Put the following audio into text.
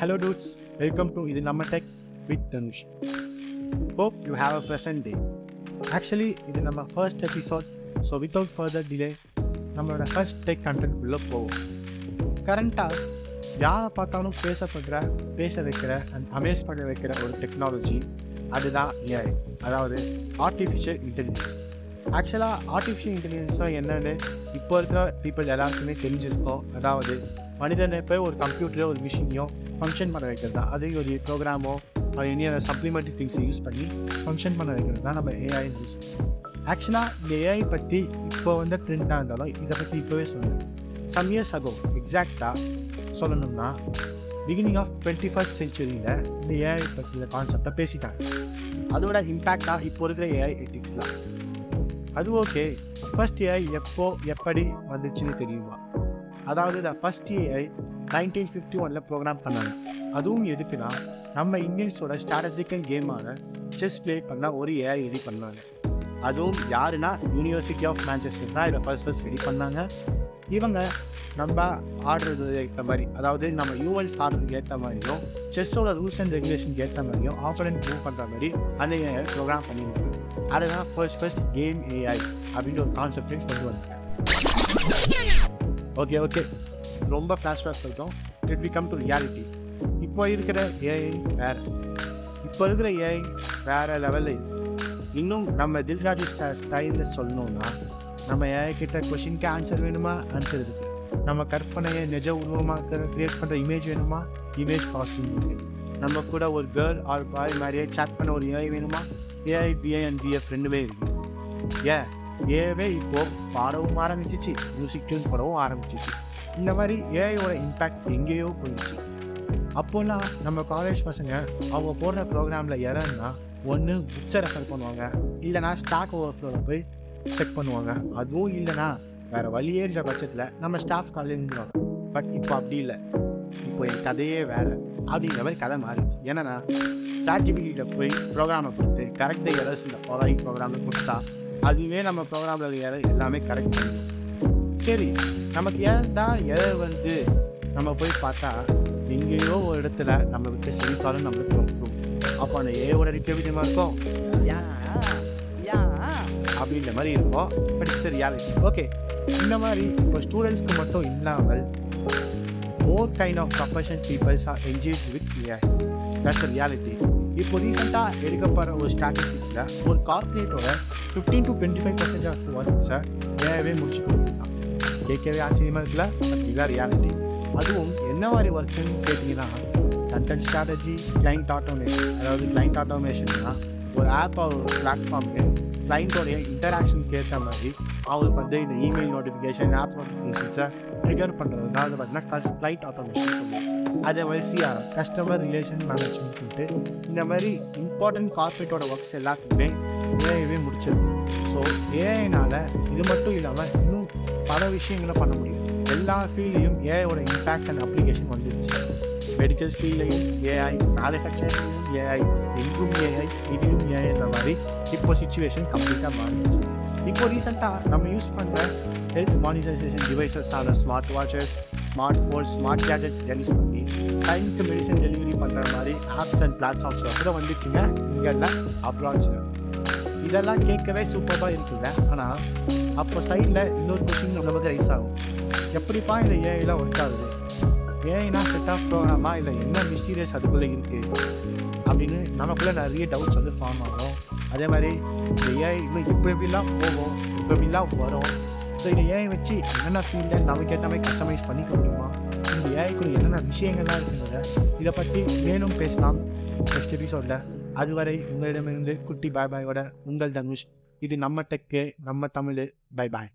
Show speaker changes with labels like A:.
A: Hello dudes welcome to இது நம்ம tech with Dhanush hope you have a present day actually இது நம்ம first episode so without further delay நம்மளோட first tech கண்டென்ட்குள்ளே போவோம். கரண்ட்டாக யாரை பார்த்தாலும் பேசப்படுற பேச வைக்கிற அண்ட் அமேஸ் பண்ண வைக்கிற ஒரு டெக்னாலஜி அதுதான் ஏஐ அதாவது ஆர்டிஃபிஷியல் இன்டெலிஜென்ஸ் ஆக்சுவலாக ஆர்டிஃபிஷியல் இன்டெலிஜென்ஸ்னால் என்னென்னு இப்போ இருக்கிற பீப்புள் எல்லாருக்குமே தெரிஞ்சிருக்கோம். அதாவது மனிதனை போய் ஒரு கம்ப்யூட்டரோ ஒரு மிஷினையோ ஃபங்க்ஷன் பண்ண வைக்கிறது? தான் அதே ஒரு ப்ரோக்ராமோ எனி அதர் சப்ளிமெண்ட்ரி திங்ஸை யூஸ் பண்ணி ஃபங்க்ஷன் பண்ண வைக்கிறது தான் நம்ம ஏஐ யூஸ் ஆக்சுவலாக இந்த ஏஐ பற்றி இப்போ வந்து ட்ரெண்டாக இருந்தாலும் இதை பற்றி இப்போவே சொல்லுங்கள் சம் இயர்ஸ் அகோ எக்ஸாக்டாக சொல்லணும்னா பிகினிங் ஆஃப் டுவெண்ட்டி ஃபஸ்ட் செஞ்சுரியில் இந்த ஏஐ பற்றிய கான்செப்டை பேசிட்டாங்க. அதோட இம்பேக்டாக இப்போ இருக்கிற ஏஐ எத்திக்ஸ்லாம் அது ஓகே ஃபர்ஸ்ட் ஏஐ எப்போ எப்படி வந்துச்சுன்னு தெரியுமா? அதாவது the first AI nineteen fifty ஒனில் ப்ரோக்ராம் பண்ணாங்க அதுவும் எதுக்குன்னா நம்ம இந்தியன்ஸோட ஸ்ட்ராட்டஜிக்கல் கேமான செஸ் ப்ளே பண்ண ஒரு ஏஐ ரெடி பண்ணாங்க. அதுவும் யாருன்னா யூனிவர்சிட்டி ஆஃப் மேன்செஸ்டர் தான் இதை ஃபர்ஸ்ட் ஃபர்ஸ்ட் ரெடி பண்ணாங்க. இவங்க நம்ம ஆடுறது ஏற்ற மாதிரி அதாவது நம்ம யூஎல்ஸ் ஆடுறதுக்கு ஏற்ற மாதிரியும் செஸ்ஸோட ரூல்ஸ் அண்ட் ரெகுலேஷனுக்கு ஏற்ற மாதிரியும் ஆப்போனன்ட் மூவ் பண்ணுற மாதிரி அந்த ஏஐ ப்ரோக்ராம் பண்ணியிருந்தாங்க. அதுதான் ஃபர்ஸ்ட் ஃபர்ஸ்ட் கேம் ஏஐ அப்படின்ற ஒரு கான்செப்டையும் கொண்டு வந்தாங்க ஓகே ஓகே ரொம்ப ஃப்ளாஷ்பேக் பண்ணிட்டோம் it we come to reality இப்போ இருக்கிற ஏஐ வேறு. இப்போ இருக்கிற ஏஐ வேறு லெவலில் இன்னும் நம்ம தில்ராஜி ஸ்டைலில் சொல்லணும்னா நம்ம ஏஐ கிட்ட கொஷினுக்கு ஆன்சர் வேணுமா? ஆன்சர் இருக்குது நம்ம கற்பனையை நிஜ உருவமாக க்ரியேட் பண்ணுற இமேஜ் வேணுமா? இமேஜ் ப்ராசஸிங் இருக்குது நம்ம கூட ஒரு கேர்ள் ஆர் பாய் மாதிரியே சேட் பண்ண ஒரு ஏஐ வேணுமா? ஏஐ பிஐ அண்ட் பிஎஃப் ரெண்டுமே இருக்குது ஏன் ஏவே இப்போ பாடவும் ஆரம்பிச்சிச்சு மியூசிக் டியூன் போடவும் ஆரம்பிச்சிச்சு. இந்த மாதிரி ஏஐயோட இம்பேக்ட் எங்கேயோ போயிடுச்சு. அப்போல்லாம் நம்ம காலேஜ் பசங்க அவங்க போடுற ப்ரோக்ராமில் இறன்னா ஒன்று புக்ஸை ரெஃபர் பண்ணுவாங்க. இல்லைனா ஸ்டாக் ஓவர்ஃப்ளோவில் போய் செக் பண்ணுவாங்க. அதுவும் இல்லைனா வேறு வழியேன்ற பட்சத்தில் நம்ம ஸ்டாஃப் காலேஜ் பட் இப்போ அப்படி இல்லை. இப்போ என் கதையே வேறு. அப்படிங்கிற மாதிரி கதை மாறிடுச்சு. ஏன்னா சாட் போய் ப்ரோக்ராமை கொடுத்து கரெக்டாக எரர்ஸ் இந்த ஃபாலோயிங் ப்ரோக்ராமை கொடுத்தா அதுவே நம்ம ப்ரோக்ராமில் எரர் எல்லாமே கரெக்ட் சரி நமக்கு ஏன்டா எதை வந்து நம்ம போய் பார்த்தா எங்கேயோ ஒரு இடத்துல நம்ம விட்டு செவித்தாலும் நம்மளுக்கு இருக்கும் அப்போ அந்த ஏவோட ரிப்பேவிதமாக இருக்கும்? அப்படின்ற மாதிரி இருக்கும். பட் இட்ஸ் ரியாலிட்டி ஓகே இந்த மாதிரி இப்போ ஸ்டூடெண்ட்ஸ்க்கு மட்டும் இல்லாமல் more kind of profession peoples are engage with a that's reality இப்போ ரீசெண்டாக எடுக்கப்படுற ஒரு ஸ்டாட்டிஸ்டிக்ஸில் ஒரு கார்பரேட்டோட fifteen to twenty five percent of ஒர்க்ஸை ஏஐவே முடிச்சு கொடுத்துருக்கான் கேட்கவே ஆச்சரியமாக இருக்குல்ல பட் இதுதான் ரியாலிட்டி அதுவும் என்ன மாதிரி ஒர்க்ஸ்ன்னு கேட்டிங்கன்னா கண்டென்ட் ஸ்ட்ராட்டஜி கிளைண்ட் ஆட்டோமேஷன் அதாவது கிளைண்ட் ஆட்டோமேஷன்னா ஒரு ஆப் ஒரு பிளாட்ஃபார்முக்கு கிளைண்ட்டோடைய இன்டராக்ஷனுக்கு ஏற்ற மாதிரி அவங்களுக்கு வந்து இந்த இமெயில் நோட்டிஃபிகேஷன் ஆப் நோட்டிஃபிகேஷன்ஸை ட்ரிகர் பண்ணுறது தான் அது பார்த்தீங்கன்னா கிளைண்ட் ஆட்டோமேஷன் சொல்லுவோம் அதே மாதிரி சிஆர் கஸ்டமர் ரிலேஷன் மேனேஜ்மெண்ட் சொல்லிட்டு இந்த மாதிரி இம்பார்ட்டன்ட் கார்பரேட்டோட ஒர்க்ஸ் எல்லாத்துக்குமே ஏஐவே முடிச்சது ஸோ ஏஐனால் இது மட்டும் இல்லாமல் இன்னும் பல விஷயங்களை பண்ண முடியும். எல்லா ஃபீல்டையும் ஏஐயோட இம்பேக்ட் அண்ட் அப்ளிகேஷன் வந்துருச்சு. மெடிக்கல் ஃபீல்டையும் ஏஐ மேனுஃபேக்சரிங்லையும் ஏஐ எங்கும் ஏஐ இதிலும் ஏஐன்ற மாதிரி இப்போ சுச்சுவேஷன் கம்ப்ளீட்டாக மாறிடுச்சு இப்போ ரீசெண்டாக நம்ம யூஸ் பண்ணுற health monetisation டிவைசஸான smart watches smart phones smart gadgets release பண்ணி டைமுக்கு மெடிசன் டெலிவரி பண்ணுற மாதிரி ஆப்ஸ் அண்ட் பிளாட்ஃபார்ம்ஸ் கூட வந்துச்சுங்க? இங்கெல்லாம் அப்ராட்ஸில் இதெல்லாம் கேட்கவே சூப்பராக இருக்குல்ல ஆனால் அப்போ சைடில் இன்னொரு கொஷின் நமக்கு ரைஸ் ஆகும். எப்படிப்பா இந்த ஏஐலாம் ஒர்க் ஆகுது? ஏஐனா செட் ஆஃப் ப்ரோக்ராமா இல்லை என்ன மிஸ்டீரியஸ் அதுக்குள்ளே இருக்குது அப்படின்னு நமக்குள்ளே நிறைய டவுட்ஸ் வந்து ஃபார்ம் ஆகும். அதே மாதிரி இந்த ஏஐ இன்னும் இப்போ எப்படிலாம் போகும்? இப்போ எப்படிலாம் வரும்? ஸோ இந்த ஏஐ வச்சு என்னென்ன ஃபீல்டில் நமக்கு ஏற்ற மாதிரி கஸ்டமைஸ் பண்ணிக்க முடியுமா? இந்த ஏஐக்குள்ள என்னென்ன விஷயங்கள்லாம் இருக்குங்கிறத இதை பற்றி மேலும் பேசலாம். நெக்ஸ்ட் எபிசோடில் அதுவரை உங்களிடமிருந்து குட்டி பாய் பாயோட உங்கள் தனுஷ். இது நம்ம டெக்கு நம்ம தமிழ். Bye bye